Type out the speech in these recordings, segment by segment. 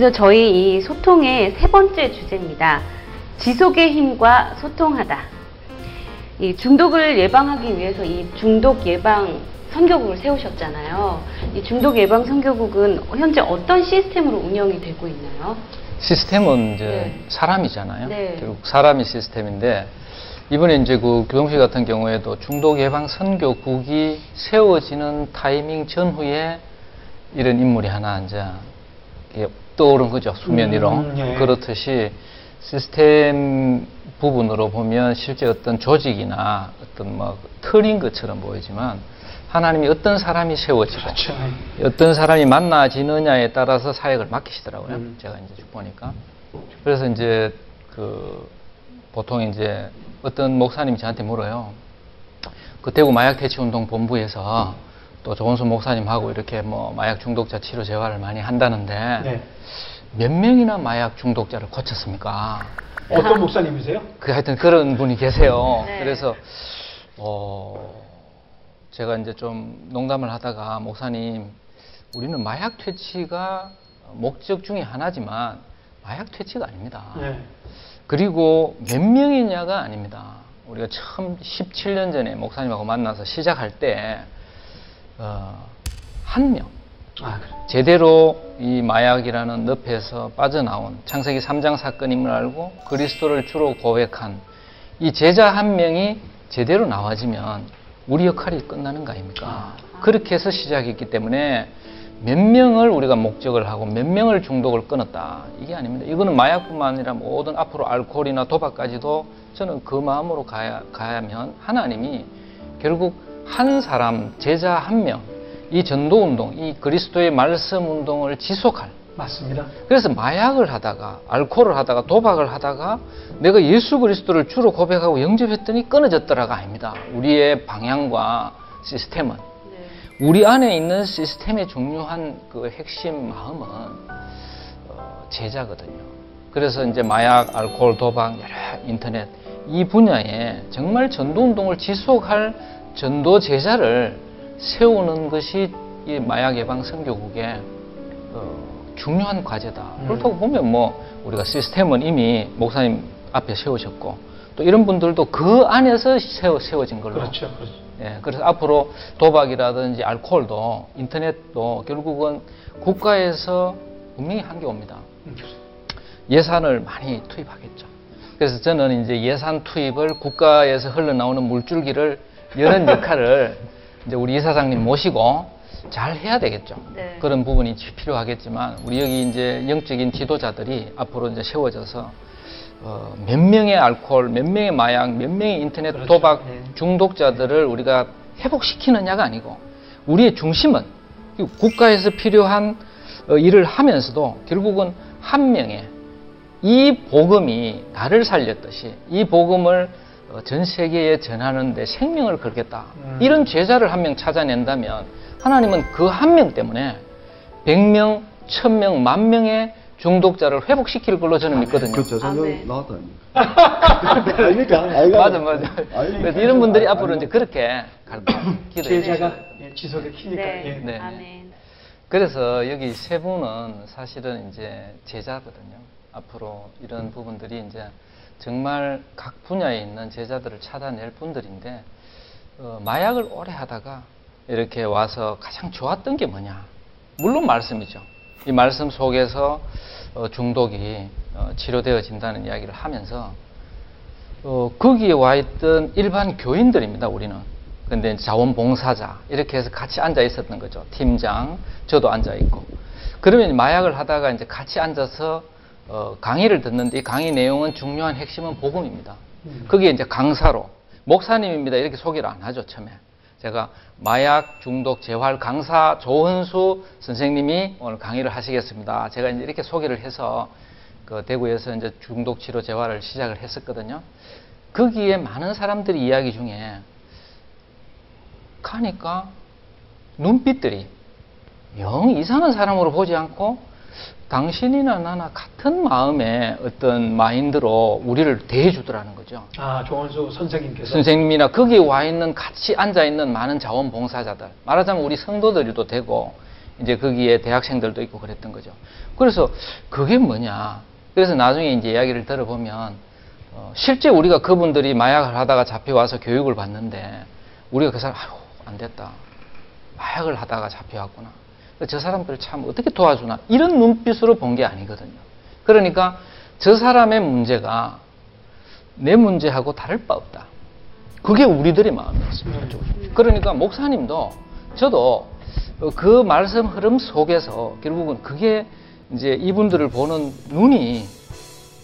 그래서 저희 이 소통의 세 번째 주제입니다. 지속의 힘과 소통하다. 이 중독을 예방하기 위해서 이 중독 예방 선교국을 세우셨잖아요. 이 중독 예방 선교국은 현재 어떤 시스템으로 운영이 되고 있나요? 시스템은 이제 네. 사람이잖아요. 네. 결국 사람이 시스템인데 이번에 이제 그 교동시 같은 경우에도 중독 예방 선교국이 세워지는 타이밍 전후에 이런 인물이 하나 이제 떠오른 거죠 수면 위로 음, 예. 그렇듯이 시스템 부분으로 보면 실제 어떤 조직이나 어떤 뭐 틀인 것처럼 보이지만 하나님이 어떤 사람이 세워지고 그렇죠. 어떤 사람이 만나지느냐에 따라서 사역을 맡기시더라고요. 음. 제가 이제 쭉 보니까. 그래서 이제 그 보통 이제 어떤 목사님이 저한테 물어요. 그 대구 마약 퇴치 운동 본부에서 또 조원수 목사님하고 이렇게 뭐 마약 중독자 치료 재활을 많이 한다는데 네. 몇 명이나 마약 중독자를 고쳤습니까? 어떤 목사님이세요? 그 하여튼 그런 분이 계세요. 네. 그래서 어 제가 이제 좀 농담을 하다가 목사님 우리는 마약 퇴치가 목적 중에 하나지만 마약 퇴치가 아닙니다. 네. 그리고 몇 명이냐가 아닙니다. 우리가 처음 17년 전에 목사님하고 만나서 시작할 때, 어, 한 명, 아, 그래. 제대로 이 마약이라는 늪에서 빠져나온 창세기 3장 사건임을 알고 그리스도를 주로 고백한 이 제자 한 명이 제대로 나와지면 우리 역할이 끝나는 거 아닙니까? 그렇게 해서 시작했기 때문에 몇 명을 우리가 목적을 하고 몇 명을 중독을 끊었다. 이게 아닙니다. 이거는 마약뿐만 아니라 모든 앞으로 알코올이나 도박까지도 저는 그 마음으로 가야, 가야면 하나님이 결국 한 사람, 제자 한 명, 이 전도 운동, 이 그리스도의 말씀 운동을 지속할. 맞습니다. 그래서 마약을 하다가, 알코올을 하다가, 도박을 하다가 내가 예수 그리스도를 주로 고백하고 영접했더니 끊어졌더라가 아닙니다. 우리의 방향과 시스템은. 네. 우리 안에 있는 시스템의 중요한 그 핵심 마음은 어, 제자거든요. 그래서 이제 마약, 알코올, 도박, 여러 인터넷 이 분야에 정말 전도 운동을 지속할 전도 제자를 세우는 것이 이 마약 예방 선교국의 어, 중요한 과제다. 음. 그렇다고 보면 뭐 우리가 시스템은 이미 목사님 앞에 세우셨고 또 이런 분들도 그 안에서 세워, 세워진 걸로 그렇죠. 그렇죠. 예, 그래서 앞으로 도박이라든지 알코올도 인터넷도 결국은 국가에서 분명히 한계 옵니다. 음, 예산을 많이 투입하겠죠. 그래서 저는 이제 예산 투입을 국가에서 흘러나오는 물줄기를 여는 역할을 이제 우리 이사장님 모시고 잘 해야 되겠죠. 네. 그런 부분이 필요하겠지만 우리 여기 이제 영적인 지도자들이 앞으로 이제 세워져서 어, 몇 명의 알코올, 몇 명의 마약, 몇 명의 인터넷 그렇죠. 도박 네. 중독자들을 우리가 회복시키느냐가 아니고 우리의 중심은 이 국가에서 필요한 어, 일을 하면서도 결국은 한 명의 이 복음이 나를 살렸듯이 이 복음을 어, 전 세계에 전하는 데 생명을 걸겠다. 음. 이런 제자를 한 명 찾아낸다면 하나님은 그 한 명 때문에 100명, 1000명, 만 명의 중독자를 회복시킬 걸로 저는 믿거든요. 그 아, 네. 나왔다 아닙니까? 맞아, 맞아. 그래서 이런 분들이 앞으로 이제 그렇게. 기도해 제자가. 예, 지속의 키니까. 네. 예. 네. 아멘. 그래서 여기 세 분은 사실은 이제 제자거든요. 앞으로 이런 부분들이 이제 정말 각 분야에 있는 제자들을 찾아낼 분들인데 어, 마약을 오래 하다가 이렇게 와서 가장 좋았던 게 뭐냐? 물론 말씀이죠. 이 말씀 속에서 어, 중독이 어, 치료되어진다는 이야기를 하면서 어, 거기에 와 있던 일반 교인들입니다, 우리는. 근데 자원봉사자, 이렇게 해서 같이 앉아 있었던 거죠. 팀장, 저도 앉아 있고. 그러면 마약을 하다가 이제 같이 앉아서 어, 강의를 듣는데 이 강의 내용은 중요한 핵심은 복음입니다. 음. 그게 이제 강사로, 목사님입니다. 이렇게 소개를 안 하죠, 처음에. 제가 마약 중독 재활 강사 조은수 선생님이 오늘 강의를 하시겠습니다. 제가 이제 이렇게 소개를 해서 그 대구에서 이제 중독 치료 재활을 시작을 했었거든요. 거기에 많은 사람들이 이야기 중에 가니까 눈빛들이 영 이상한 사람으로 보지 않고 당신이나 나나 같은 마음의 어떤 마인드로 우리를 대해주더라는 거죠. 아, 조원수 선생님께서. 선생님이나 거기에 와 있는 같이 앉아 있는 많은 자원봉사자들 말하자면 우리 성도들도 되고 이제 거기에 대학생들도 있고 그랬던 거죠. 그래서 그게 뭐냐. 그래서 나중에 이제 이야기를 들어보면 어, 실제 우리가 그분들이 마약을 하다가 잡혀와서 교육을 받는데 우리가 그 사람 아유 안 됐다. 마약을 하다가 잡혀왔구나. 저 사람들 참 어떻게 도와주나 이런 눈빛으로 본 게 아니거든요. 그러니까 저 사람의 문제가 내 문제하고 다를 바 없다. 그게 우리들의 마음이었습니다. 그러니까 목사님도 저도 어, 그 말씀 흐름 속에서 결국은 그게 이제 이분들을 보는 눈이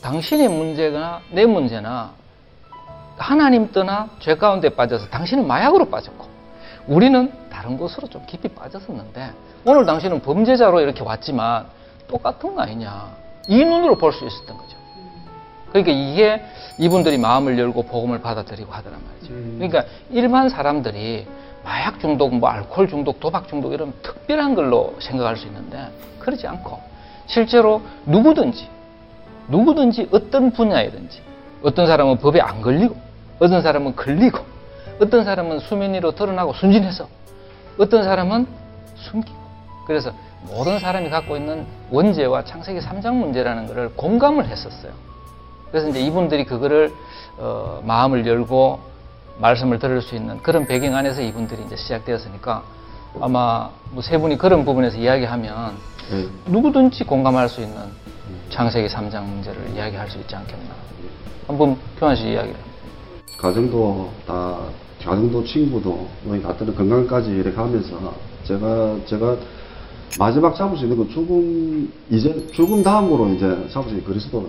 당신의 문제나 내 문제나 하나님 떠나 죄 가운데 빠져서 당신은 마약으로 빠졌고 우리는 다른 곳으로 좀 깊이 빠졌었는데 오늘 당신은 범죄자로 이렇게 왔지만 똑같은 거 아니냐 이 눈으로 볼 수 있었던 거죠. 그러니까 이게 이분들이 마음을 열고 복음을 받아들이고 하더란 말이죠. 음. 그러니까 일반 사람들이 마약 중독, 뭐 알코올 중독, 도박 중독 이런 특별한 걸로 생각할 수 있는데 그렇지 않고 실제로 누구든지 누구든지 어떤 분야이든지 어떤 사람은 법에 안 걸리고 어떤 사람은 걸리고 어떤 사람은 수면 위로 드러나고 순진해서 어떤 사람은 숨기고 그래서 모든 사람이 갖고 있는 원죄와 창세기 3장 문제라는 것을 공감을 했었어요. 그래서 이제 이분들이 그거를 어, 마음을 열고 말씀을 들을 수 있는 그런 배경 안에서 이분들이 이제 시작되었으니까 아마 뭐 세 분이 그런 부분에서 이야기하면 네. 누구든지 공감할 수 있는 창세기 3장 문제를 이야기할 수 있지 않겠나. 한번 표현 씨 이야기를. 가정도 다 가정도 친구도 뭐 같은 건강까지 이렇게 하면서 제가 제가 마지막 잡을 수 있는 건 죽음 이제 죽음 다음으로 이제 잡을 수 있는 그리스도를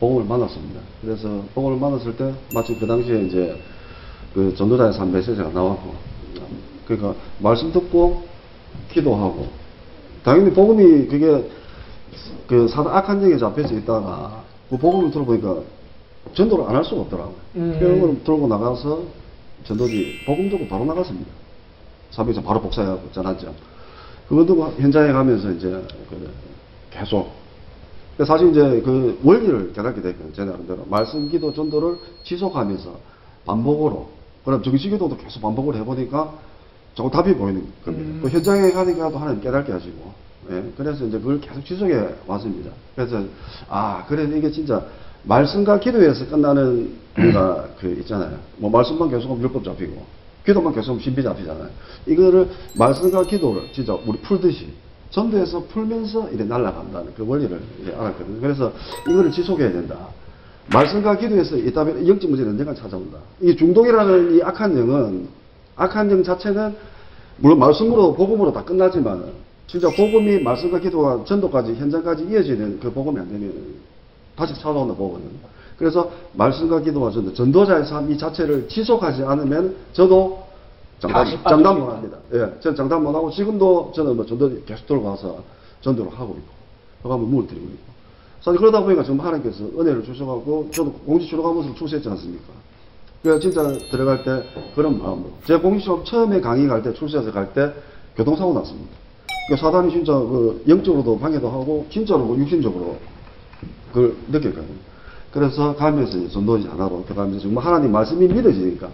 복음을 만났습니다. 그래서 복음을 만났을 때 마침 그 당시에 이제 그 전도자에서 한 메시지가 나왔고 그러니까 말씀 듣고 기도하고 당연히 복음이 그게 그 사단 악한 영에 잡혀져 있다가 그 복음을 들어보니까 전도를 안 할 수가 없더라고요. 음. 병을 들고 나가서 전도지 복음 듣고 바로 나갔습니다. 사비에서 바로 복사해갖고 전환점. 듣고 현장에 가면서 이제 그 계속 사실 이제 그 원리를 깨닫게 됐거든요. 제 나름대로 말씀 기도 전도를 지속하면서 반복으로 그럼 정식기도도 계속 반복을 해보니까 조금 답이 보이는 겁니다. 음. 또 현장에 가니까 또 하나님 깨닫게 하시고 예, 그래서 이제 그걸 계속 지속해 왔습니다. 그래서 아 그래 이게 진짜 말씀과 기도에서 끝나는 뭔가 그 있잖아요. 뭐 말씀만 계속하면 율법 잡히고 기도만 계속하면 신비 잡히잖아요. 이거를 말씀과 기도를 진짜 우리 풀듯이 전도해서 풀면서 이렇게 날아간다는 그 원리를 알았거든요. 그래서 이거를 지속해야 된다. 말씀과 기도에서 있다면 영적 문제는 언젠가 찾아온다. 이 중독이라는 이 악한 영은 악한 영 자체는 물론 말씀으로 복음으로 다 끝나지만 진짜 복음이 말씀과 기도가 전도까지 현장까지 이어지는 그 복음이 안 되면 다시 찾아온다 보거든요. 그래서 말씀과 기도와 전도, 전도자의 삶 이 자체를 지속하지 않으면 저도 장담, 장담. 못 합니다. 예, 저는 장담 못 하고 지금도 저는 뭐 전도 계속 들고 가서 전도를 하고 있고, 허가면 문을 드리고 있고. 사실 그러다 보니까 정말 하나님께서 은혜를 주셔갖고 저도 공지출로 가면서 출세했지 않습니까? 그래서 진짜 들어갈 때 그런 마음으로. 제 공시업 처음에 강의 갈 때, 출세해서 갈 때 교통사고 났습니다. 그 사단이 진짜 그 영적으로도 방해도 하고, 진짜로 그 육신적으로 그걸 느꼈거든요. 그래서 가면서 이제 전도지 하나로 들어가면서 정말 하나님 말씀이 믿어지니까.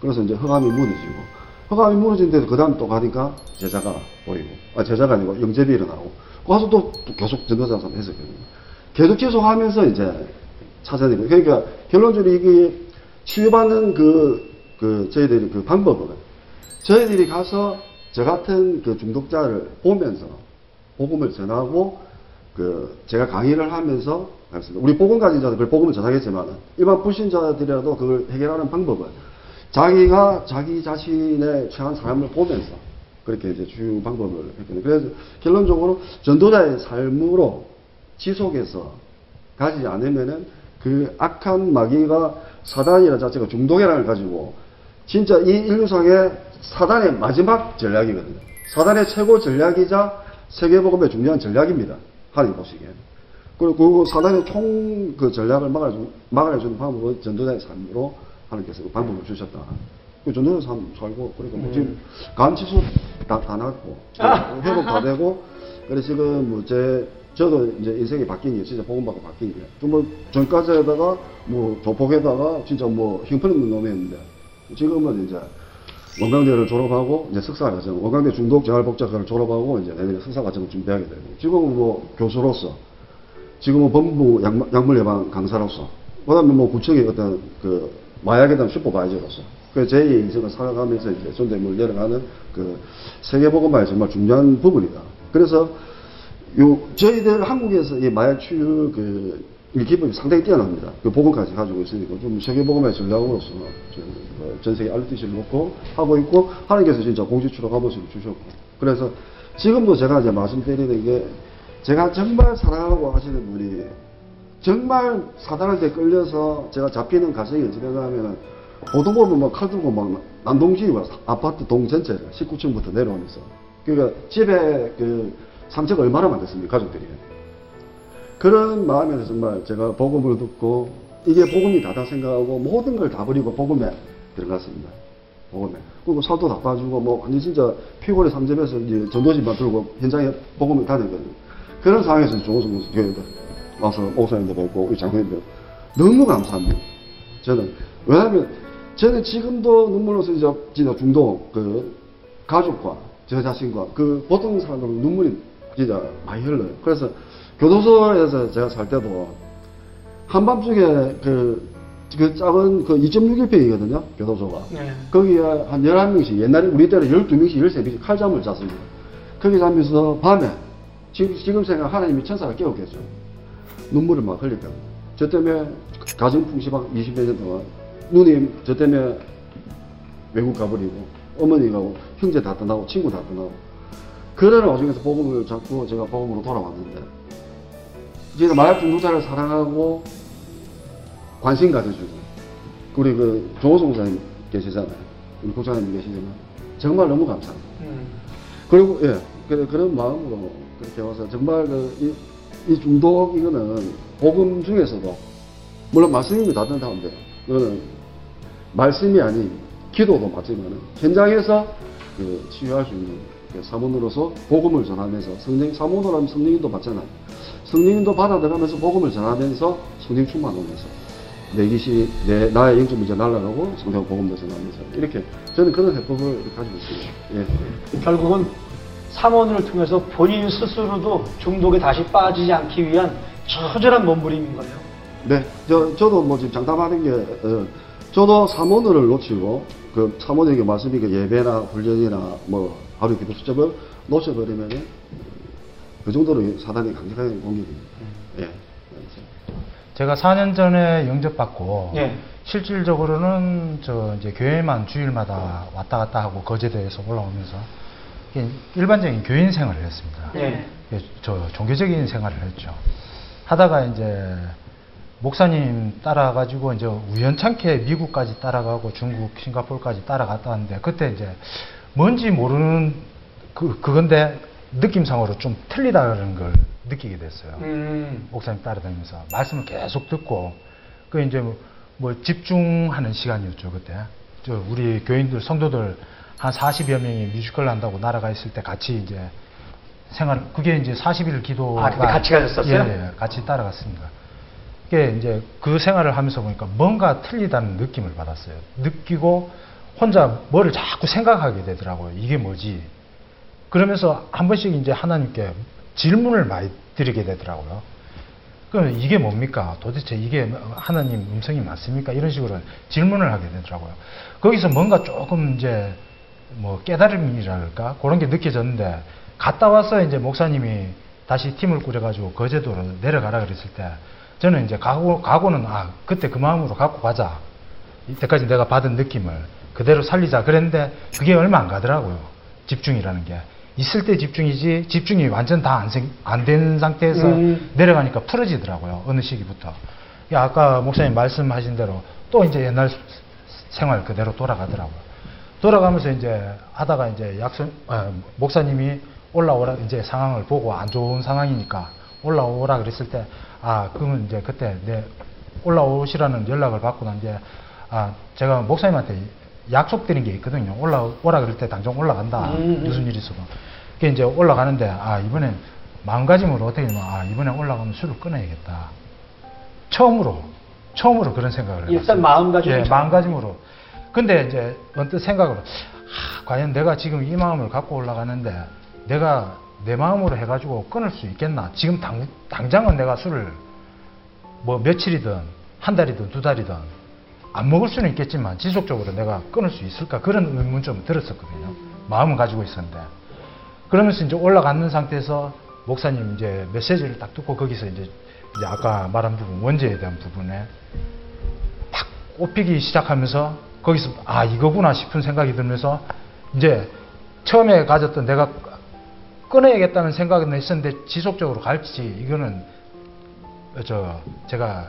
그래서 이제 허감이 무너지고. 허감이 무너진데도 그 다음 또 가니까 제자가 보이고. 아, 제자가 아니고 영접이 일어나고. 가서 또, 또 계속 전도자 삼 했었거든요. 계속 지속하면서 이제 찾아내고. 그러니까 결론적으로 이게 치유받는 그, 그, 저희들이 그 방법은 저희들이 가서 저 같은 그 중독자를 보면서 복음을 전하고 그 제가 강의를 하면서 알겠습니다. 우리 복음 가진 자들 복음을 전하겠지만 일반 불신자들이라도 그걸 해결하는 방법은 자기가 자기 자신의 처한 삶을 보면서 그렇게 이제 주요 방법을 했거든요. 그래서 결론적으로 전도자의 삶으로 지속해서 가지 않으면은 그 악한 마귀가 사단이라는 자체가 중독이라는 걸 가지고 진짜 이 인류상의 사단의 마지막 전략이거든요. 사단의 최고 전략이자 세계복음의 중요한 전략입니다. 하나님 보시기에는. 그리고 그 사단의 총 그 전략을 막아주, 막아주는 방법은 전도자의 삶으로 하나님께서 그 방법을 주셨다. 그 전도자 삶 살고, 그러니까 뭐 지금 간 치수 다, 다 났고, 회복 다 되고, 그래서 지금 뭐 제, 저도 이제 인생이 바뀐 게 진짜 복음받고 바뀐 게. 정말 전까지 하다가 뭐 조폭에다가 진짜 뭐 형편없는 놈이었는데, 지금은 이제 원광대를 졸업하고 이제 석사 과정, 원광대 중독 재활복지학과를 졸업하고 이제 내년에 석사 과정을 준비하게 되고 지금은 뭐 교수로서 지금은 법무부 약물, 예방 강사로서 그 다음에 뭐 구청의 어떤 그 마약에 대한 슈퍼바이저로서 그 제2의 인생을 살아가면서 이제 존재물 내려가는 그 세계보건마의 정말 중요한 부분이다. 그래서 요 저희들 한국에서 이 마약 치유 그 기법이 상당히 뛰어납니다. 그 보건까지 가지고 있으니까 좀 세계보건마의 전략으로서 좀, 어, 전 세계 알리티시를 놓고 하고 있고 하나님께서 진짜 한 모습을 주셨고 그래서 지금도 제가 이제 말씀드리는 게 제가 정말 사랑하고 하시는 분이 정말 사단한테 끌려서 제가 잡히는 가정이 어찌 되냐 하면은 보통 보면 막칼 들고 막 난동지가 아파트 동 전체를 19층부터 내려오면서 그러니까 집에 그 상처가 얼마나 많겠습니까 가족들이 그런 마음에서 정말 제가 복음을 듣고 이게 복음이 다다 생각하고 모든 걸 다 버리고 복음에 들어갔습니다. 복음에. 그리고 살도 다 빠지고 뭐 완전 진짜 피골에 상점에서 이제 전도집만 들고 현장에 복음을 다녔거든요. 그런 상황에서 조호성 교회도 와서 목사님도 뵙고 우리 장로님도 너무 감사합니다. 저는 왜냐하면 저는 지금도 눈물로 쓰자 진짜 중독 그 가족과 저 자신과 그 보통 사람들은 눈물이 진짜 많이 흘러요. 그래서 교도소에서 제가 살 때도 한밤중에 그, 그 작은 그 2.61평이거든요, 교도소가. 네. 거기에 한 11명씩, 옛날에 우리 때는 12명씩, 13명씩 칼잠을 잤습니다. 거기 자면서 밤에, 지금, 지금 생각 하나님이 천사가 깨웠겠죠. 눈물을 막 흘릴 겁니다. 저 때문에 가정 풍시방 20여 년 동안 누님 저 때문에 외국 가버리고 어머니가 형제 다 떠나고 친구 다 떠나고 그런 와중에서 복음을 잡고 제가 복음으로 돌아왔는데 이제 마약 중독자를 사랑하고 관심 가져주고 우리 그 조호성 목사님 계시잖아요 우리 국장님 계시지만 정말 너무 감사합니다 음. 그리고 예 그래, 그런 마음으로 그렇게 와서 정말 그, 이, 이 중독 이거는 복음 중에서도 물론 말씀이 다 된다는데 그거는 말씀이 아닌 기도도 맞지만은 현장에서 그 치유할 수 있는 그 사문으로서 복음을 전하면서 성령 사문으로 하면 성령인도 받잖아요. 성령인도 받아 들어가면서 복음을 전하면서 성령 충만하면서 내 기시 내 나의 영적 문제 날라가고 성령 복음도 전하면서 이렇게 저는 그런 해법을 가지고 있습니다. 예. 결국은 삼원을 통해서 본인 스스로도 중독에 다시 빠지지 않기 위한 처절한 몸부림인 거예요. 네, 저, 저도 뭐 지금 장담하는 게, 어, 저도 사모늘을 놓치고, 그 사모님에게 말씀이 그 예배나 훈련이나 뭐 하루 기도 수첩을 놓쳐버리면 그 정도로 사단이 강력하게 공격입니다. 예. 제가 4년 전에 영접받고 예. 실질적으로는 저 이제 교회만 주일마다 왔다 갔다 하고 거제도에서 올라오면서 일반적인 교인 생활을 했습니다. 예. 예, 저 종교적인 생활을 했죠. 하다가 이제 목사님 따라가지고 이제 우연찮게 미국까지 따라가고 중국, 싱가포르까지 따라갔다 왔는데 그때 이제 뭔지 모르는 그 그건데 느낌상으로 좀 틀리다는 걸 느끼게 됐어요. 음. 목사님 따라다니면서 말씀을 계속 듣고 그 이제 뭐, 뭐 집중하는 시간이었죠 그때 저 우리 교인들 성도들 한 40여 명이 뮤지컬 한다고 날아가 있을 때 같이 이제 생활 그게 이제 40일 기도가 아, 그때 같이 가셨었어요? 예, 예, 같이 따라갔습니다. 그게 이제 그 생활을 하면서 보니까 뭔가 틀리다는 느낌을 받았어요. 느끼고 혼자 뭐를 자꾸 생각하게 되더라고요. 이게 뭐지? 그러면서 한 번씩 이제 하나님께 질문을 많이 드리게 되더라고요. 그럼 이게 뭡니까? 도대체 이게 하나님 음성이 맞습니까? 이런 식으로 질문을 하게 되더라고요. 거기서 뭔가 조금 이제 뭐 깨달음이랄까? 그런 게 느껴졌는데 갔다 와서 이제 목사님이 다시 팀을 꾸려가지고 거제도로 내려가라 그랬을 때 저는 이제 각오, 각오는 아, 그때 그 마음으로 갖고 가자. 이때까지 내가 받은 느낌을 그대로 살리자. 그랬는데 그게 얼마 안 가더라고요. 집중이라는 게. 있을 때 집중이지 집중이 완전 다 안 된 상태에서 음. 내려가니까 풀어지더라고요. 어느 시기부터. 야, 아까 목사님 말씀하신 대로 또 이제 옛날 생활 그대로 돌아가더라고요. 돌아가면서 이제 하다가 이제 약속, 아, 목사님이 올라오라 이제 상황을 보고 안 좋은 상황이니까 올라오라 그랬을 때, 아, 그러면 이제 그때 내 올라오시라는 연락을 받고 난 뒤에, 아, 제가 목사님한테 약속드린 게 있거든요. 올라오라 그럴 때 당장 올라간다. 음, 음. 무슨 일이 있어도. 그게 이제 올라가는데, 아, 이번엔 마음가짐으로 어떻게 되면, 아, 이번에 올라가면 술을 끊어야겠다. 처음으로, 처음으로 그런 생각을 일단. 마음가짐이 예, 참- 마음가짐으로. 근데 이제 언뜻 생각으로, 하, 과연 내가 지금 이 마음을 갖고 올라가는데 내가 내 마음으로 해가지고 끊을 수 있겠나? 지금 당, 당장은 내가 술을 뭐 며칠이든 한 달이든 두 달이든 안 먹을 수는 있겠지만 지속적으로 내가 끊을 수 있을까? 그런 의문 좀 들었었거든요. 마음은 가지고 있었는데. 그러면서 이제 올라가는 상태에서 목사님 이제 메시지를 딱 듣고 거기서 이제, 이제 아까 말한 부분, 원죄에 대한 부분에 팍 꼽히기 시작하면서 거기서 아 이거구나 싶은 생각이 들면서 이제 처음에 가졌던 내가 끊어야겠다는 생각은 있었는데 지속적으로 갈지 이거는 저 제가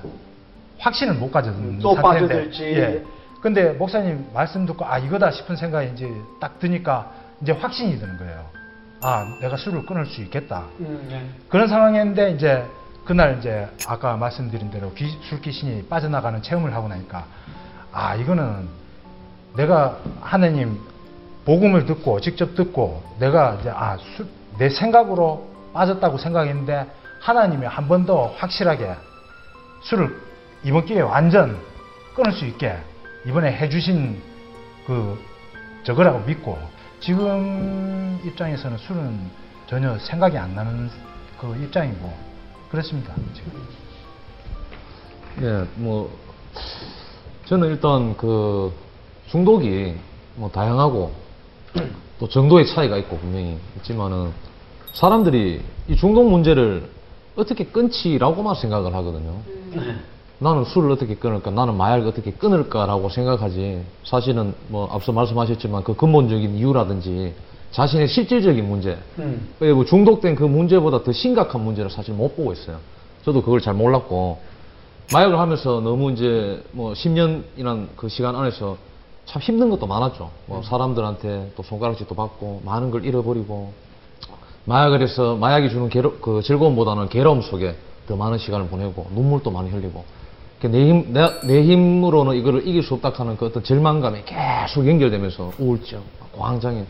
확신을 못 가졌는 또 상태인데 빠져들지. 예. 근데 목사님 말씀 듣고 아 이거다 싶은 생각이 이제 딱 드니까 이제 확신이 드는 거예요. 아 내가 술을 끊을 수 있겠다. 음, 예. 그런 상황이었는데 이제 그날 이제 아까 말씀드린 대로 귀- 술 귀신이 빠져나가는 체험을 하고 나니까 아 이거는 내가 하나님 복음을 듣고 직접 듣고 내가 이제 아내 생각으로 빠졌다고 생각했는데 하나님이 한 번 더 확실하게 술을 이번 기회에 완전 끊을 수 있게 이번에 해주신 그 저거라고 믿고 지금 입장에서는 술은 전혀 생각이 안 나는 그 입장이고 그렇습니다 지금. 예, 뭐 저는 일단 그 중독이 뭐 다양하고 또 정도의 차이가 있고 분명히 있지만은 사람들이 이 중독 문제를 어떻게 끊지라고만 생각을 하거든요. 나는 술을 어떻게 끊을까, 나는 마약을 어떻게 끊을까라고 생각하지. 사실은 뭐 앞서 말씀하셨지만 그 근본적인 이유라든지 자신의 실질적인 문제, 음. 그리고 중독된 그 문제보다 더 심각한 문제를 사실 못 보고 있어요. 저도 그걸 잘 몰랐고 마약을 하면서 너무 이제 뭐 10년이란 그 시간 안에서 참 힘든 것도 많았죠. 뭐 사람들한테 또 손가락질도 받고 많은 걸 잃어버리고 마약을 해서 마약이 주는 괴로, 그 즐거움보다는 괴로움 속에 더 많은 시간을 보내고 눈물도 많이 흘리고 그 내, 힘, 내, 내 힘으로는 이거를 이길 수 없다 하는 그 어떤 절망감이 계속 연결되면서 우울증, 광장인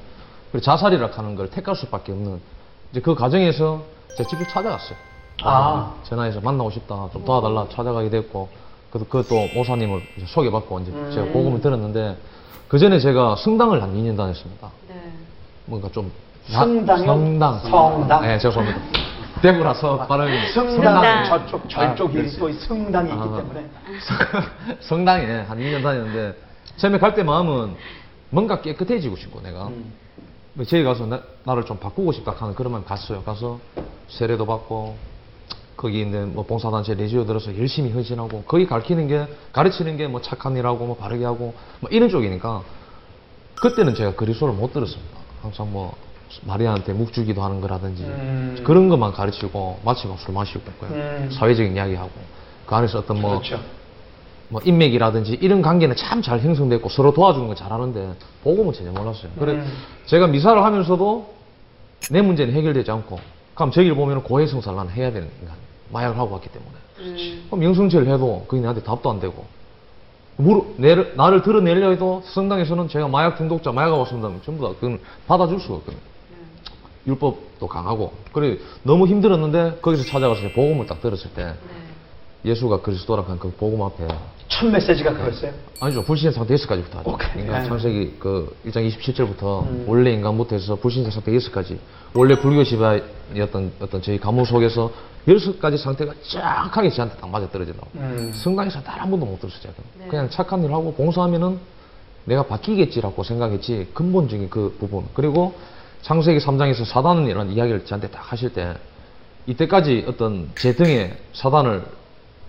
그리고 자살이라 하는 걸 택할 수밖에 없는 이제 그 과정에서 제가 직접 찾아갔어요. 아. 전화해서 만나고 싶다, 좀 도와달라 찾아가게 됐고, 그래서 그또 모사님을 소개받고 이제 제가 음. 복음을 들었는데 그 전에 제가 성당을 한 2년 다녔습니다. 네. 뭔가 좀 성당이요? 성당. 성당. 네, 죄송합니다. 대구라서 발음이 성당은 성당. 저쪽 저쪽이 아, 또 성당이 있기 아. 때문에 성당에 한 2년 다녔는데 처음에 갈 때 마음은 뭔가 깨끗해지고 싶고 내가 음. 저희 가서 나, 를좀 바꾸고 싶다 하는 그런 마음 갔어요. 가서 세례도 받고 거기 있는 뭐 봉사단체 레지오 들어서 열심히 헌신하고 거기 가르치는 게 가르치는 게 뭐 착한 일하고 뭐 바르게 하고 뭐 이런 쪽이니까 그때는 제가 그리스도를 못 들었습니다. 항상 뭐 마리아한테 묵 주기도 하는 거라든지 음. 그런 것만 가르치고 마치고 술 마시고 그냥 음. 사회적인 이야기하고 그 안에서 어떤 뭐 그렇죠. 뭐 인맥이라든지 이런 관계는 참 잘 형성됐고 서로 도와주는 건 잘하는데 복음은 전혀 몰랐어요. 그래 음. 제가 미사를 하면서도 내 문제는 해결되지 않고 그럼 저기를 보면 고해성사를 해야 되는 인간 마약을 하고 왔기 때문에 음. 그럼 영성체를 해도 그게 나한테 답도 안 되고 물, 내를, 나를 드러내려 해도 성당에서는 제가 마약 중독자 마약하고 왔습니다 전부 다 그건 받아줄 수가 없거든요. 율법도 강하고 그래 너무 힘들었는데 거기서 찾아가서 복음을 딱 들었을 때 네. 예수가 그리스도라 한그 복음 앞에 첫 메시지가 그거였어요. 아니죠. 불신의 상태 6까지부터 하죠. 오케이. 인간 네. 창세기 그 1장 27절부터 음. 원래 인간부터 해서 불신의 상태 6까지 원래 불교 지배였던 어떤 저희 가문 속에서 6가지 상태가 쫙하게 저한테 딱 맞아 떨어지더라고. 음. 성당에서 단 한 번도 못 들었어요. 네. 그냥 착한 일 하고 봉사하면은 내가 바뀌겠지라고 생각했지 근본적인 그 부분. 그리고 창세기 3장에서 사단이라는 이야기를 저한테 딱 하실 때 이때까지 어떤 제 등에 사단을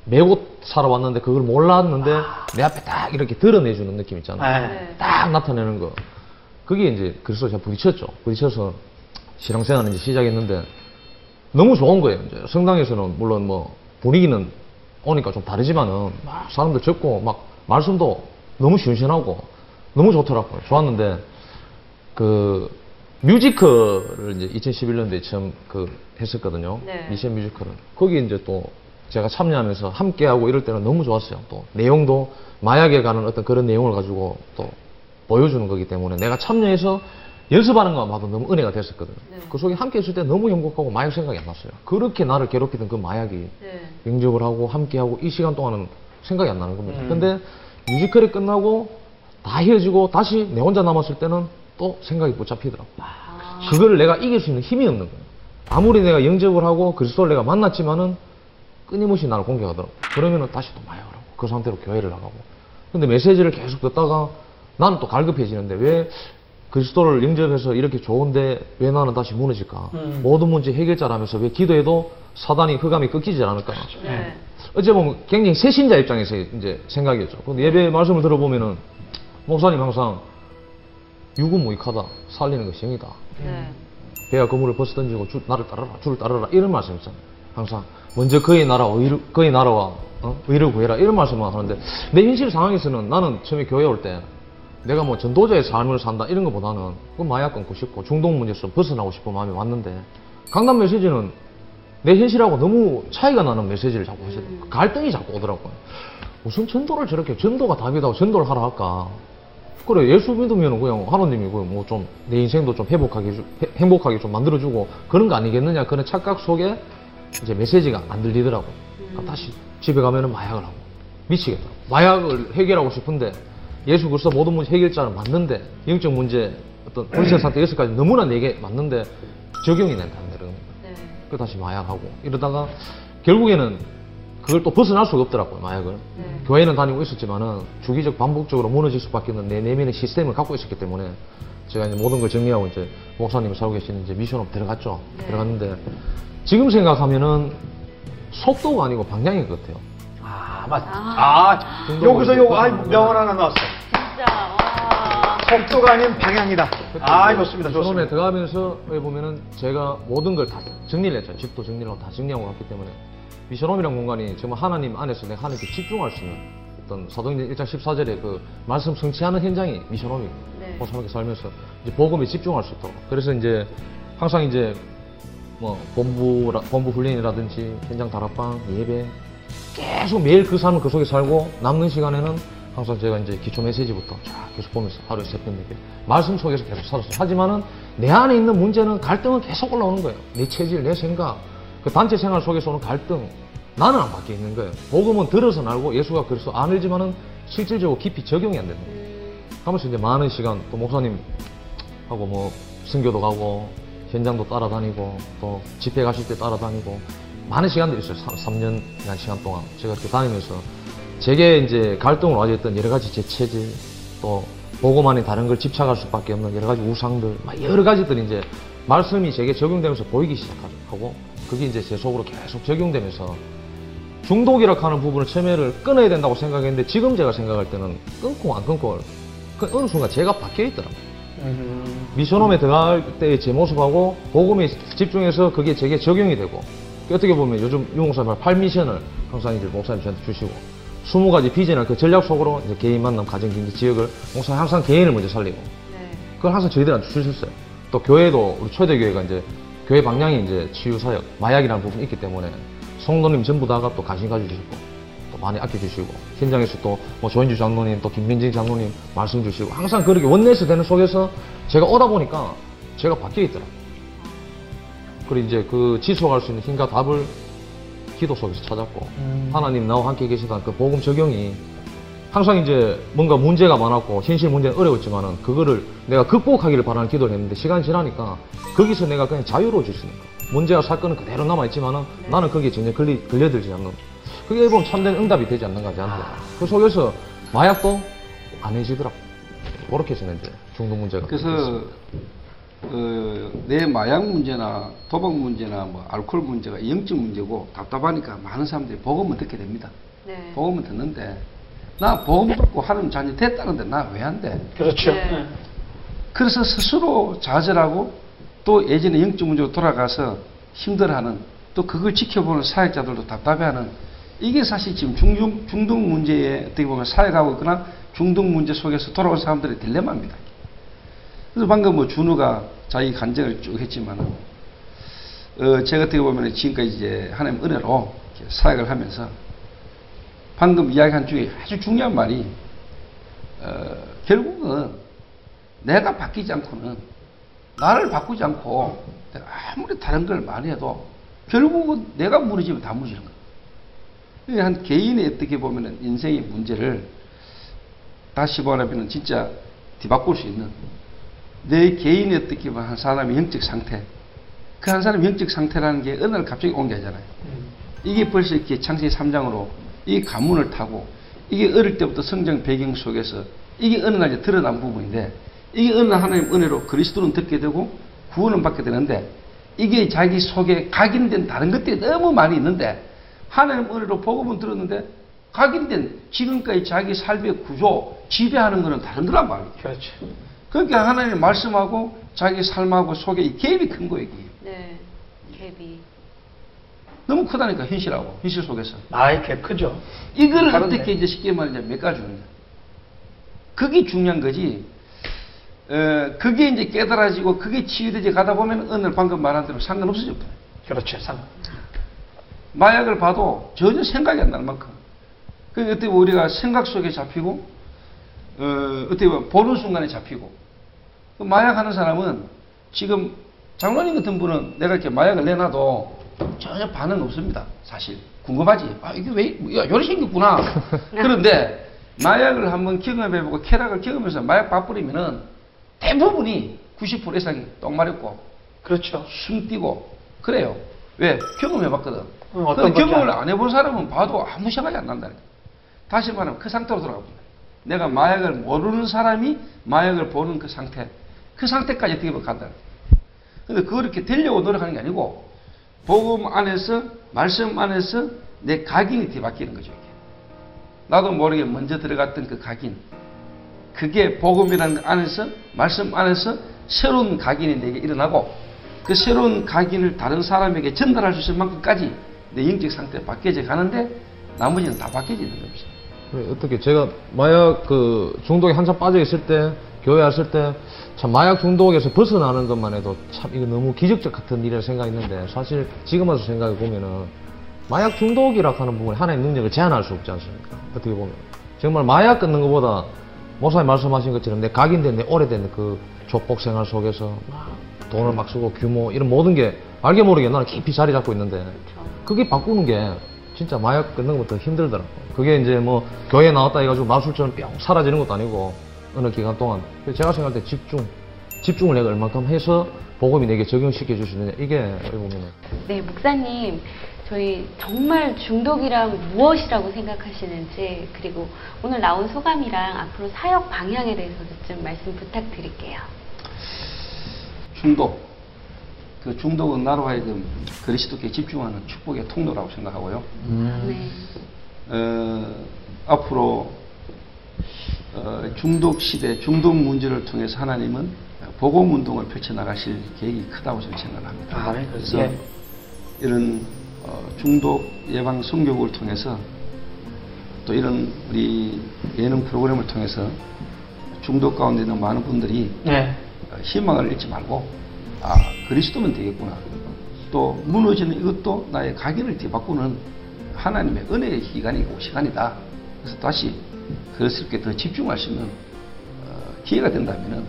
메고 살아왔는데 그걸 몰랐는데 내 앞에 딱 이렇게 드러내주는 느낌 있잖아요. 네. 네. 딱 나타내는 거. 그게 이제 그리스도 제가 부딪혔죠. 부딪혀서 신앙생활을 이제 시작했는데 너무 좋은 거예요. 이제 성당에서는 물론 뭐 분위기는 오니까 좀 다르지만은 막 사람들 적고 막 말씀도 너무 시원시원하고 너무 좋더라고요. 좋았는데 그 뮤지컬을 이제 2011년도에 처음 그 했었거든요. 네. 미션 뮤지컬은 거기 이제 또 제가 참여하면서 함께하고 이럴 때는 너무 좋았어요. 또 내용도 마약에 가는 어떤 그런 내용을 가지고 또 보여주는 거기 때문에 내가 참여해서 연습하는 것만 봐도 너무 은혜가 됐었거든요. 네. 그 속에 함께 있을 때 너무 행복하고 마약 생각이 안 났어요. 그렇게 나를 괴롭히던 그 마약이 네. 영접을 하고 함께하고 이 시간 동안은 생각이 안 나는 겁니다. 음. 근데 뮤지컬이 끝나고 다 헤어지고 다시 내 혼자 남았을 때는 또 생각이 붙잡히더라고. 그거를 내가 이길 수 있는 힘이 없는 거예요. 아무리 내가 영접을 하고 그리스도를 내가 만났지만은 끊임없이 나를 공격하더라고. 그러면은 다시 또 마약을 하고 그 상태로 교회를 나가고. 근데 메시지를 계속 듣다가 나는 또 갈급해지는데 왜 그리스도를 영접해서 이렇게 좋은데 왜 나는 다시 무너질까? 음. 모든 문제 해결자라면서 왜 기도해도 사단이 흑암이 꺾이지 않을까? 네. 어째 보면 굉장히 새신자 입장에서 이제 생각이었죠. 근데 예배 말씀을 들어보면은 목사님 항상 유구무익하다 살리는 것이 영이다. 네. 배가 그물을 벗어 던지고 주, 나를 따르라 주를 따르라 이런 말씀 있잖아요. 항상 먼저 그의 나라 의를 그의 나라와 어? 의를 구해라 이런 말씀만 하는데 내 현실 상황에서는 나는 처음에 교회 올때 내가 뭐 전도자의 삶을 산다 이런 것보다는 그 마약 끊고 싶고 중독 문제에서 벗어나고 싶은 마음이 왔는데 강단 메시지는 내 현실하고 너무 차이가 나는 메시지를 자꾸 하시더라고요. 음. 갈등이 자꾸 오더라고요. 무슨 전도를 저렇게 전도가 답이다고 전도를 하라 할까? 그래 예수 믿으면 그냥 하나님이 뭐좀 내 인생도 좀 회복하게 행복하게 좀 만들어주고 그런 거 아니겠느냐 그런 착각 속에 이제 메시지가 안 들리더라고. 그러니까 다시 집에 가면은 마약을 하고 미치겠다. 마약을 해결하고 싶은데 예수 그리스도 모든 문제 해결자는 맞는데 영적 문제 어떤 본세 상태 여기까지 너무나 내게 맞는데 적용이 된다 안 되는 네. 그 다시 마약하고 이러다가 결국에는 그걸 또 벗어날 수가 없더라고요 마약을 네. 교회는 다니고 있었지만은 주기적 반복적으로 무너질 수밖에 없는 내 내면의 시스템을 갖고 있었기 때문에 제가 이제 모든 걸 정리하고 이제 목사님이 살고 계시는 이제 미션업 들어갔죠 네. 들어갔는데 지금 생각하면은 속도가 아니고 방향인 것 같아요 아, 맞. 아. 아, 여기서 요 아, 명언 하나 나왔어. 진짜 와. 속도가 아닌 방향이다. 아, 좋습니다. 처음에 좋습니다. 들어가면서 여기 보면은 제가 모든 걸 다 정리를 했죠. 집도 정리를 하고 다 정리하고 갔기 때문에 미션홈이라는 공간이 정말 하나님 안에서 내가 하나님께 집중할 수 있는 어떤 사도행전 1장 14절에 그 말씀 성취하는 현장이 미션홈이 네. 호사하게 살면서 이제 복음에 집중할 수 있도록 그래서 이제 항상 이제 뭐 본부 본부 훈련이라든지 현장 다락방 예배 계속 매일 그 삶을 그 속에 살고 남는 시간에는 항상 제가 이제 기초 메시지부터 쫙 계속 보면서 하루에 세편 이렇게 말씀 속에서 계속 살았어요. 하지만은 내 안에 있는 문제는 갈등은 계속 올라오는 거예요. 내 체질, 내 생각, 그 단체 생활 속에서 오는 갈등 나는 안 바뀌어 있는 거예요. 복음은 들어서 알고 예수가 그래서 안 알지만은 실질적으로 깊이 적용이 안 되는 거예요. 음. 하면서 이제 많은 시간 또 목사님 하고 뭐 선교도 가고 현장도 따라다니고 또 집회 가실 때 따라다니고 많은 시간들이 있어요. 3, 년이란 시간 동안 제가 이렇게 다니면서 제게 이제 갈등을 와줬던 여러 가지 제 체질 또 보고만이 다른 걸 집착할 수밖에 없는 여러 가지 우상들 막 여러 가지들이 이제 말씀이 제게 적용되면서 보이기 시작하고 그게 이제 제 속으로 계속 적용되면서 중독이라고 하는 부분을 처음에를 끊어야 된다고 생각했는데 지금 제가 생각할 때는 끊고 안 끊고 그 어느 순간 제가 바뀌어 있더라고요. 음, 미션홈에 들어갈 때의 제 모습하고 복음에 집중해서 그게 제게 적용이 되고 어떻게 보면 요즘 유목사님 말 8미션을 항상 이제 목사님 저한테 주시고 20가지 비전을 그 전략 속으로 이제 개인 만남, 가정, 경제, 지역을 목사님 항상 개인을 먼저 살리고 네. 그걸 항상 저희들한테 주셨어요. 또 교회도 우리 초대 교회가 이제 교회 방향이 이제 치유 사역, 마약이라는 부분이 있기 때문에 성도님 전부 다가 또 관심 가져주시고 또 많이 아껴주시고 현장에서 또뭐 조인주 장로님 또 김민진 장로님 말씀 주시고 항상 그렇게 원내에서 되는 속에서 제가 오다 보니까 제가 바뀌어 있더라고요. 그리고 이제 그 지속할 수 있는 힘과 답을 기도 속에서 찾았고 음. 하나님 나와 함께 계시다는 그 복음 적용이 항상 이제 뭔가 문제가 많았고 현실 문제는 어려웠지만은 그거를 내가 극복하기를 바라는 기도를 했는데 시간이 지나니까 거기서 내가 그냥 거야. 문제와 사건은 그대로 남아있지만은 나는 거기에 전혀 걸리, 걸려들지 않는 그게 보면 참된 응답이 되지 않는가 저한테 그 속에서 마약도 안 해지더라고. 그렇게 해서 이제 중독 문제가 그래서 어, 내 마약 문제나 도박 문제나 뭐 알코올 문제가 영적 문제고 답답하니까 많은 사람들이 복음을 듣게 됩니다. 네. 복음을 듣는데 나 복음 듣고 하나님 자녀 됐다는데 나 왜 안 돼? 그렇죠. 네. 그래서 스스로 좌절하고 또 예전에 영적 문제로 돌아가서 힘들어하는 또 그걸 지켜보는 사역자들도 답답해하는 이게 사실 지금 중중, 중독 문제에 어떻게 보면 사역하고 있거나 중독 문제 속에서 돌아온 사람들의 딜레마입니다. 그래서 방금 뭐 준우가 자기 간증을 쭉 했지만 어, 제가 어떻게 보면 지금까지 이제 하나님 은혜로 사역을 하면서 방금 이야기한 중에 아주 중요한 말이 어, 결국은 내가 바뀌지 않고는 나를 바꾸지 않고 아무리 다른 걸 많이 해도 결국은 내가 무너지면 다 무너지는 거예요. 한 개인의 어떻게 보면 인생의 문제를 다시 말하면 진짜 뒤바꿀 수 있는 내 개인의 어떻게 보면 한 사람의 영적 상태 그 한 사람의 영적 상태라는 게 어느 날 갑자기 온 게 아니잖아요. 이게 벌써 이렇게 창세기 3장으로 이 가문을 타고 이게 어릴 때부터 성장 배경 속에서 이게 어느 날 이제 드러난 부분인데 이게 어느 날 하나님 은혜로 그리스도는 듣게 되고 구원을 받게 되는데 이게 자기 속에 각인된 다른 것들이 너무 많이 있는데 하나님 은혜로 복음은 들었는데 각인된 지금까지 자기 삶의 구조 지배하는 거는 다른 거란 말이에요. 그렇죠. 그러니까 하나님 말씀하고 자기 삶하고 속에 이 갭이 큰 거예요. 이게. 네. 갭이. 너무 크다니까 현실하고 현실 속에서. 아이, 개 크죠. 이거를. 어떻게 이제 쉽게 말하자면 몇 가지 주는 거야. 그게 중요한 거지. 어, 그게 이제 깨달아지고 그게 치유되지 가다 보면 오늘 방금 말한 대로 상관없어져. 버려요. 그렇죠. 상. 마약을 봐도 전혀 생각이 안 날 만큼. 그 어떻게 보면 우리가 생각 속에 잡히고, 어, 어떻게 보면 보는 순간에 잡히고. 그 마약 하는 사람은 지금 장로님 같은 분은 내가 이렇게 마약을 내놔도 전혀 반응 없습니다. 사실. 궁금하지? 아, 이게 왜, 야, 요리 생겼구나. 그런데 마약을 한번 경험해보고 쾌락을 경험해서 마약 바쁘리면은 대부분이 90% 이상이 똥 마렵고 그렇죠. 숨 뛰고 그래요. 왜? 경험해봤거든. 음, 어떤 근데 경험을. 안 해본 사람은 봐도 아무 생각이 안 난다니까. 다시 말하면 그 상태로 돌아가 본다. 내가 마약을 모르는 사람이 마약을 보는 그 상태, 그 상태까지 어떻게 보면 간다. 근데 그걸 이렇게 되려고 노력하는 게 아니고 복음 안에서 말씀 안에서 내 각인이 뒤바뀌는 거죠. 이게. 나도 모르게 먼저 들어갔던 그 각인, 그게 복음이라는 것 안에서 말씀 안에서 새로운 각인이 내게 일어나고 그 새로운 각인을 다른 사람에게 전달할 수 있을 만큼까지 내 영적 상태가 바뀌어져 가는데 나머지는 다 바뀌어지는 겁니다. 어떻게 제가 마약 그 중독에 한참 빠져 있을 때 교회 왔을 때 참 마약 중독에서 벗어나는 것만 해도 참 이거 너무 기적적 같은 일이라 생각했는데 사실 지금 와서 생각해 보면은 마약 중독이라 하는 부분에 하나의 능력을 제한할 수 없지 않습니까? 어떻게 보면 정말 마약 끊는 것보다 목사님 말씀하신 것처럼 내 각인된 내 오래된 그 족복 생활 속에서 막 돈을 막 쓰고 규모 이런 모든 게 알게 모르게 나는 깊이 자리 잡고 있는데 그게 바꾸는 게 진짜 마약 끊는 것보다 힘들더라고. 그게 이제 뭐 교회 나왔다 해가지고 마술처럼 뿅 사라지는 것도 아니고 어느 기간 동안 제가 생각할 때 집중, 집중을 내가 얼만큼 해서 복음이 내게 적용시켜 줄 수 있느냐 이게 보면은 네, 목사님. 저희 정말 중독이란 무엇이라고 생각하시는지 그리고 오늘 나온 소감이랑 앞으로 사역 방향에 대해서도 좀 말씀 부탁드릴게요. 중독. 그 중독은 나로 하여금 그리스도께 집중하는 축복의 통로라고 생각하고요. 네. 어, 앞으로 어, 중독 시대, 중독 문제를 통해서 하나님은 복음 운동을 펼쳐 나가실 계획이 크다고 저는 생각을 합니다. 아, 네. 그래서 예. 이런 어, 중독 예방 성교국을 통해서 또 이런 우리 예능 프로그램을 통해서 중독 가운데 있는 많은 분들이 네. 어, 희망을 잃지 말고 아 그리스도면 되겠구나 또 무너지는 이것도 나의 각인을 뒤바꾸는 하나님의 은혜의 기간이고 시간이다 그래서 다시 그것을게 더 집중할 수 있는 어, 기회가 된다면은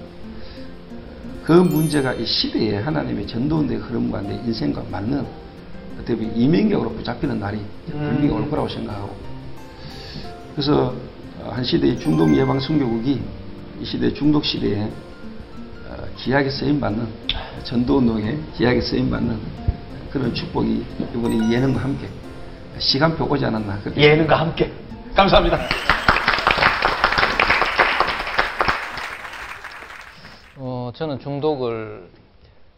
그 문제가 이 시대에 하나님의 전도운동의 흐름과 내 인생과 맞는 어떻게 보면 이면격으로 붙잡히는 날이 분명히 올 거라고 생각하고 그래서 어, 한 시대의 중독 예방 선교국이 이 시대 중독 시대에 어, 귀하게 쓰임 받는 전도 운동에 귀하게 쓰임 받는 그런 축복이 이번에 예능과 함께 시간표 오지 않았나 예능과 함께. 감사합니다. 어, 저는 중독을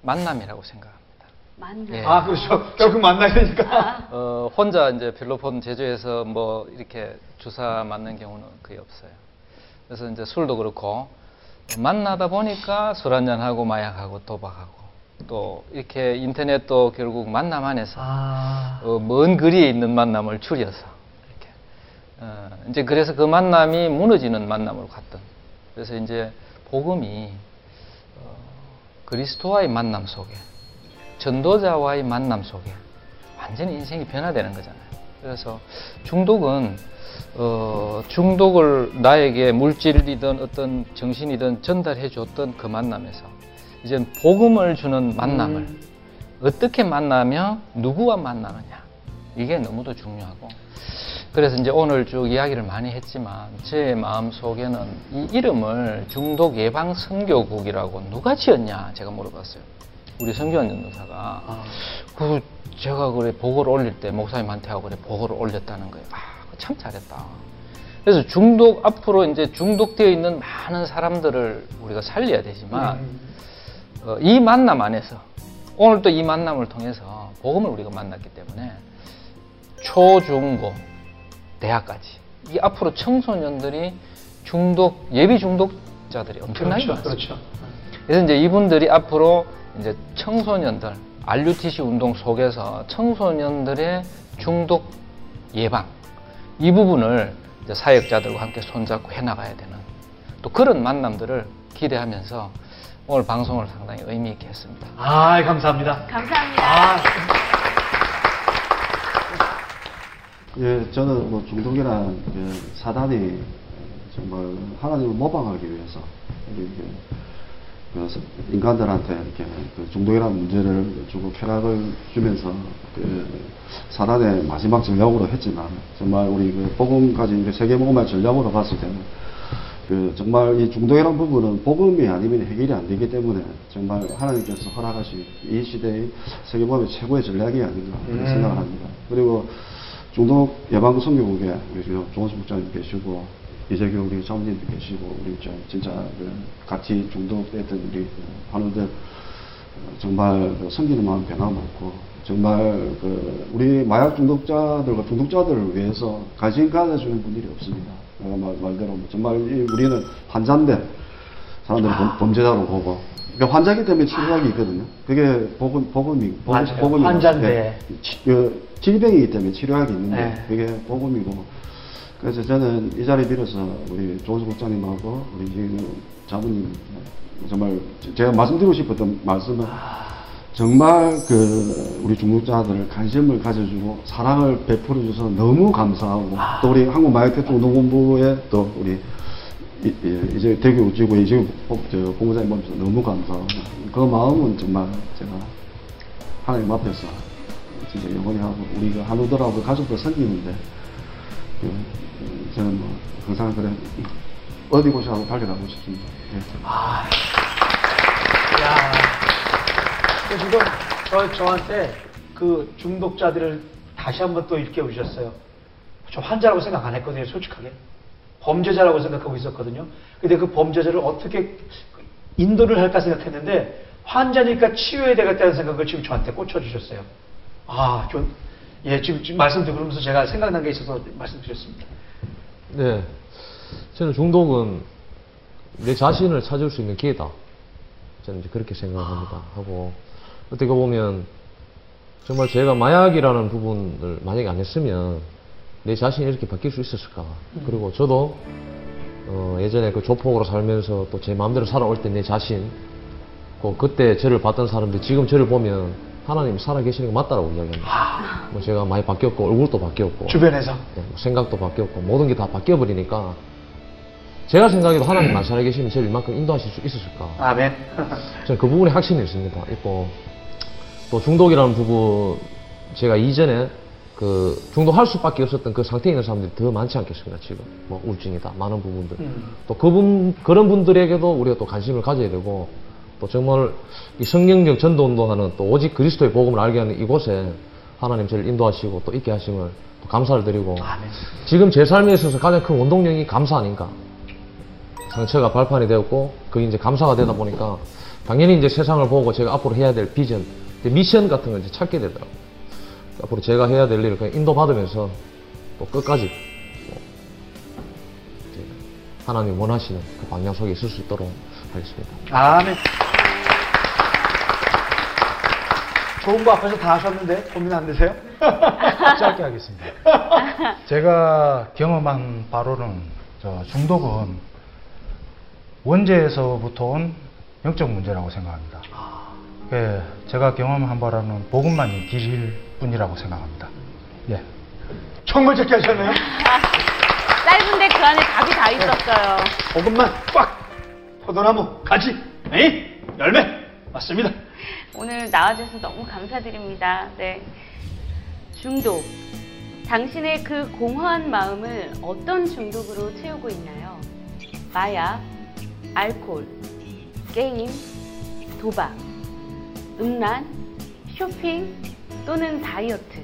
만남이라고 생각합니다. 만나. 예. 아, 그렇죠. 결국 만나야 되니까. 어, 혼자 이제 필로폰 제조해서 뭐 이렇게 주사 맞는 경우는 거의 없어요. 그래서 이제 술도 그렇고 만나다 보니까 술 한잔 하고 마약하고 도박하고 또 이렇게 인터넷도 결국 만남 안에서 아. 어, 먼 거리에 있는 만남을 줄여서 이렇게 어, 이제 그래서 그 만남이 무너지는 만남으로 갔던 그래서 이제 복음이 어, 그리스도와의 만남 속에 전도자와의 만남 속에 완전히 인생이 변화되는 거잖아요. 그래서 중독은 어, 중독을 나에게 물질이든 어떤 정신이든 전달해 줬던 그 만남에서 이제 복음을 주는 만남을 음. 어떻게 만나며 누구와 만나느냐 이게 너무도 중요하고 그래서 이제 오늘 쭉 이야기를 많이 했지만 제 마음 속에는 이 이름을 중독 예방 선교국이라고 누가 지었냐 제가 물어봤어요. 우리 성교원 전도사가 그 제가 그래 보고를 올릴 때 목사님한테 하고 그래 보고를 올렸다는 거예요. 아, 참 잘했다. 그래서 중독 앞으로 이제 중독되어 있는 많은 사람들을 우리가 살려야 되지만 어, 이 만남 안에서 오늘 또 이 만남을 통해서 복음을 우리가 만났기 때문에 초중고 대학까지 이 앞으로 청소년들이 중독 예비 중독자들이 엄청나게 그렇죠, 많습니다. 그렇죠. 그래서 이제 이분들이 앞으로 이제 청소년들 RUTC 운동 속에서 청소년들의 중독 예방 이 부분을 이제 사역자들과 함께 손잡고 해나가야 되는 또 그런 만남들을 기대하면서 오늘 방송을 상당히 의미 있게 했습니다. 아, 감사합니다. 감사합니다. 아, 예, 저는 뭐 중독이란 그 사단이 정말 하나님을 모방하기 위해서 이렇게 그 인간들한테 이렇게 그 중독이라는 문제를 주고 쾌락을 주면서 그 사단의 마지막 전략으로 했지만 정말 우리 그 복음까지 이제 세계 복음의 전략으로 봤을 때는 그 정말 이 중독이라는 부분은 복음이 아니면 해결이 안 되기 때문에 정말 하나님께서 허락하신 이 시대의 세계 복음의 최고의 전략이 아닌가 음. 생각을 합니다. 그리고 중독 예방 선교국에 우리 그 조원수 국장님 계시고 이재규 우리 사모님도 계시고 우리 저 진짜 그 같이 중독됐던 우리 그 환우들 어, 정말 그 섬기는 마음 변함없고 정말 그 우리 마약 중독자들과 중독자들을 위해서 관심 가져주는 분들이 없습니다. 말, 말대로 뭐 정말 이 우리는 환자인데 사람들이 범, 범죄자로 보고 그러니까 환자기 때문에 치료약이 있거든요. 그게 복음, 복음이, 복음, 맞아요. 복음이 환자인데. 치- 그 질병이기 때문에 치료약이 있는데 네. 그게 복음이고 그래서 저는 이 자리 빌어서 우리 조수 국장님하고 우리 자부님 정말 제가 말씀드리고 싶었던 말씀은 정말 그 우리 중독자들을 관심을 가져주고 사랑을 베풀어 줘서 너무 감사하고 또 우리 한국 마약대중운동본부에 또 우리 이제 대구 우지구 이제 본부장님 보면서 너무 감사하고 그 마음은 정말 제가 하나님 앞에서 진짜 영원히 하고 우리 그 한우들하고 가족들 섬기는데 그, 그, 저는 뭐 항상 그래 어디 곳이라도 달려가고 싶습니다. 예. 아, 야. 그 지금 저, 저한테 그 중독자들을 다시 한번 또 일깨워 주셨어요. 저 환자라고 생각 안 했거든요, 솔직하게. 범죄자라고 생각하고 있었거든요. 근데 그 범죄자를 어떻게 인도를 할까 생각했는데 환자니까 치유해야 되겠다는 생각을 지금 저한테 꽂혀주셨어요. 아, 좀, 예, 지금, 지금 말씀 들으면서 제가 생각난 게 있어서 말씀드렸습니다. 네. 저는 중독은 내 자신을 찾을 수 있는 기회다. 저는 이제 그렇게 생각합니다. 하고, 어떻게 보면, 정말 제가 마약이라는 부분을 만약에 안 했으면, 내 자신이 이렇게 바뀔 수 있었을까. 그리고 저도, 어, 예전에 그 조폭으로 살면서 또 제 마음대로 살아올 때 내 자신, 그 그때 저를 봤던 사람들 지금 저를 보면 하나님이 살아계시는 게 맞다라고 이야기합니다. 뭐 제가 많이 바뀌었고, 얼굴도 바뀌었고. 주변에서. 네, 뭐 생각도 바뀌었고 모든 게 다 바뀌어 버리니까 제가 생각해도 하나님 안 살아계시면 저를 이만큼 인도하실 수 있었을까 아멘. 저는 그 부분에 확신이 있습니다 있고 또 중독이라는 부분 제가 이전에 그 중독할 수밖에 없었던 그 상태에 있는 사람들이 더 많지 않겠습니까 지금 뭐 우울증이다 많은 부분들 음. 또 그분 그런 분들에게도 우리가 또 관심을 가져야 되고 또 정말 이 성경적 전도 운동하는 또 오직 그리스도의 복음을 알게 하는 이곳에 하나님 저를 인도하시고 또 있게 하심을 또 감사를 드리고 아멘. 지금 제 삶에 있어서 가장 큰 원동력이 감사 아닌가. 상처가 발판이 되었고, 그게 이제 감사가 되다 보니까, 당연히 이제 세상을 보고 제가 앞으로 해야 될 비전, 미션 같은 걸 이제 찾게 되더라고요. 앞으로 제가 해야 될 일을 그냥 인도받으면서 또 끝까지 뭐 이제 하나님 원하시는 그 방향 속에 있을 수 있도록 하겠습니다. 아멘. 좋은 거 앞에서 다 하셨는데 고민 안 되세요? 짧게 하겠습니다. 제가 경험한 바로는 저 중독은 원죄에서부터 온 영적 문제라고 생각합니다. 예, 제가 경험한 바로는 복음만이 길일 뿐이라고 생각합니다. 예. 정말 적게 하셨네요. 짧은데 그 안에 답이 다 있었어요. 조금만 꽉 포도나무 가지 에이 열매 맞습니다. 오늘 나와주셔서 너무 감사드립니다. 네. 중독. 당신의 그 공허한 마음을 어떤 중독으로 채우고 있나요? 마약, 알코올, 게임, 도박, 음란, 쇼핑 또는 다이어트.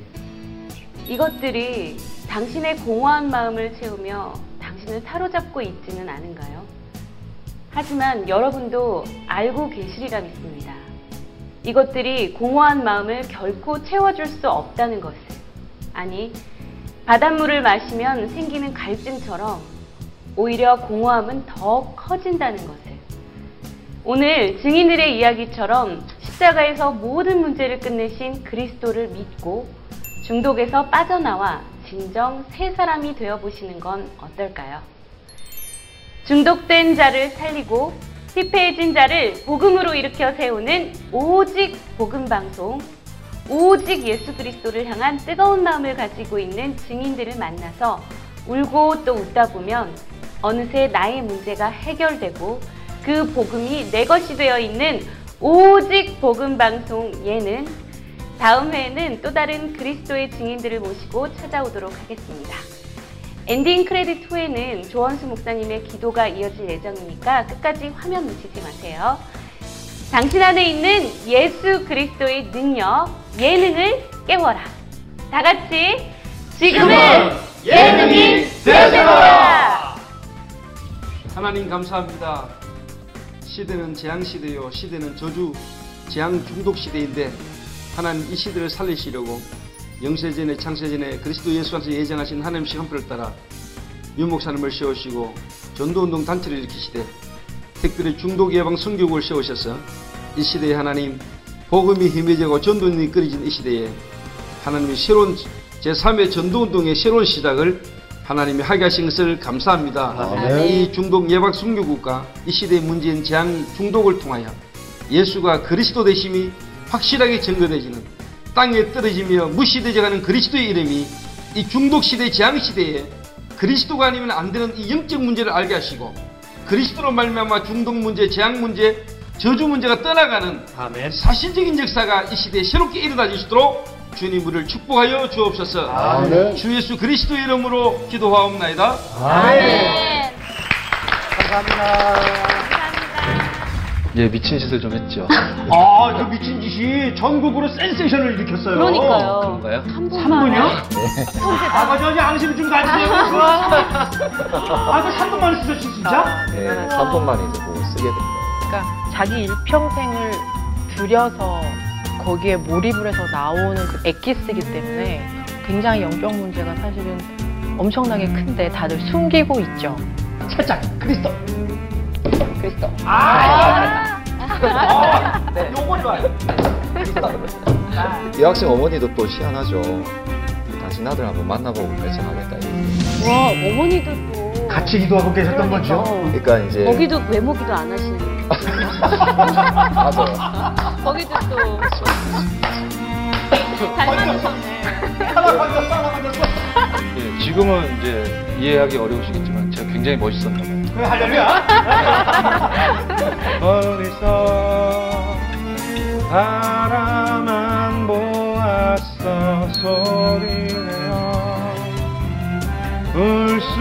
이것들이 당신의 공허한 마음을 채우며 당신을 사로잡고 있지는 않은가요? 하지만 여러분도 알고 계시리라 믿습니다. 이것들이 공허한 마음을 결코 채워줄 수 없다는 것을. 아니, 바닷물을 마시면 생기는 갈증처럼 오히려 공허함은 더 커진다는 것을. 오늘 증인들의 이야기처럼 십자가에서 모든 문제를 끝내신 그리스도를 믿고 중독에서 빠져나와 진정 새 사람이 되어 보시는 건 어떨까요? 중독된 자를 살리고 피폐해진 자를 복음으로 일으켜 세우는 오직 복음 방송 오직 예수 그리스도를 향한 뜨거운 마음을 가지고 있는 증인들을 만나서 울고 또 웃다 보면 어느새 나의 문제가 해결되고 그 복음이 내 것이 되어 있는 오직 복음 방송 예는 다음 회에는 또 다른 그리스도의 증인들을 모시고 찾아오도록 하겠습니다. 엔딩 크레딧 후에는 조원수 목사님의 기도가 이어질 예정이니까 끝까지 화면 놓치지 마세요. 당신 안에 있는 예수 그리스도의 능력, 예능을 깨워라. 다 같이 지금은 예능이 되세요. 하나님 감사합니다. 시대는 재앙 시대요. 시대는 저주 재앙 중독 시대인데 하나님 이 시대를 살리시려고 영세전에 창세전에 그리스도 예수 안에서 예정하신 하나님 시간표를 따라 유 목사님을 세우시고 전도운동 단체를 일으키시되 특별히 중독 예방 선교국을 세우셔서 이 시대에 하나님 복음이 힘해지고 전도운동이 끓이진 이 시대에 하나님이 새로운 제3회 전도운동의 새로운 시작을 하나님이 하게 하신 것을 감사합니다. 아멘. 이 중독 예방 선교국과 이 시대의 문제인 재앙 중독을 통하여 예수가 그리스도 되심이 확실하게 증거되지는 땅에 떨어지며 무시되져가는 그리스도의 이름이 이 중독 시대 재앙 시대에 그리스도가 아니면 안 되는 이 영적 문제를 알게 하시고 그리스도로 말미암아 중독 문제, 재앙 문제, 저주 문제가 떠나가는 아멘. 사실적인 역사가 이 시대에 새롭게 일어나 주시도록 주님 우리를 축복하여 주옵소서. 아멘. 주 예수 그리스도의 이름으로 기도하옵나이다. 아멘. 감사합니다. 예, 미친 짓을 좀 했죠. 아, 그 미친 짓이 전국으로 센세이션을 일으켰어요. 그러니까요. 그런가요? 한한 분만. 분이요? 아, 저 양심 좀 가지세요. 아, 그 3분만 쓰셨지, 진짜? 네, 3분만 이제 뭐 쓰게 됩니다. 그러니까 자기 일평생을 들여서 거기에 몰입을 해서 나오는 그 엑기스이기 때문에 굉장히 영적 문제가 사실은 엄청나게 큰데 다들 숨기고 있죠. 살짝, 그리스도. 그리스도. 아, 네. 요거 좋아요. 이 학생 어머니도 또 희한하죠. 당신 아들 한번 만나보고 결정하겠다. 와, 어머니도 또. 같이 기도하고 계셨던 거죠? 그러니까 이제 거기도 외모기도 안 하시는. 맞아요. 거기도 또 닮아주셨네. 예, 지금은 이제 이해하기 어려우시겠지만 제가 굉장히 멋있었나 봐요. 그래, 할렐루야. 거기서 바람만 보았어 소리내어 울 수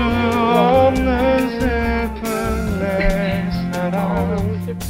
없는 슬픈 내 사랑 ると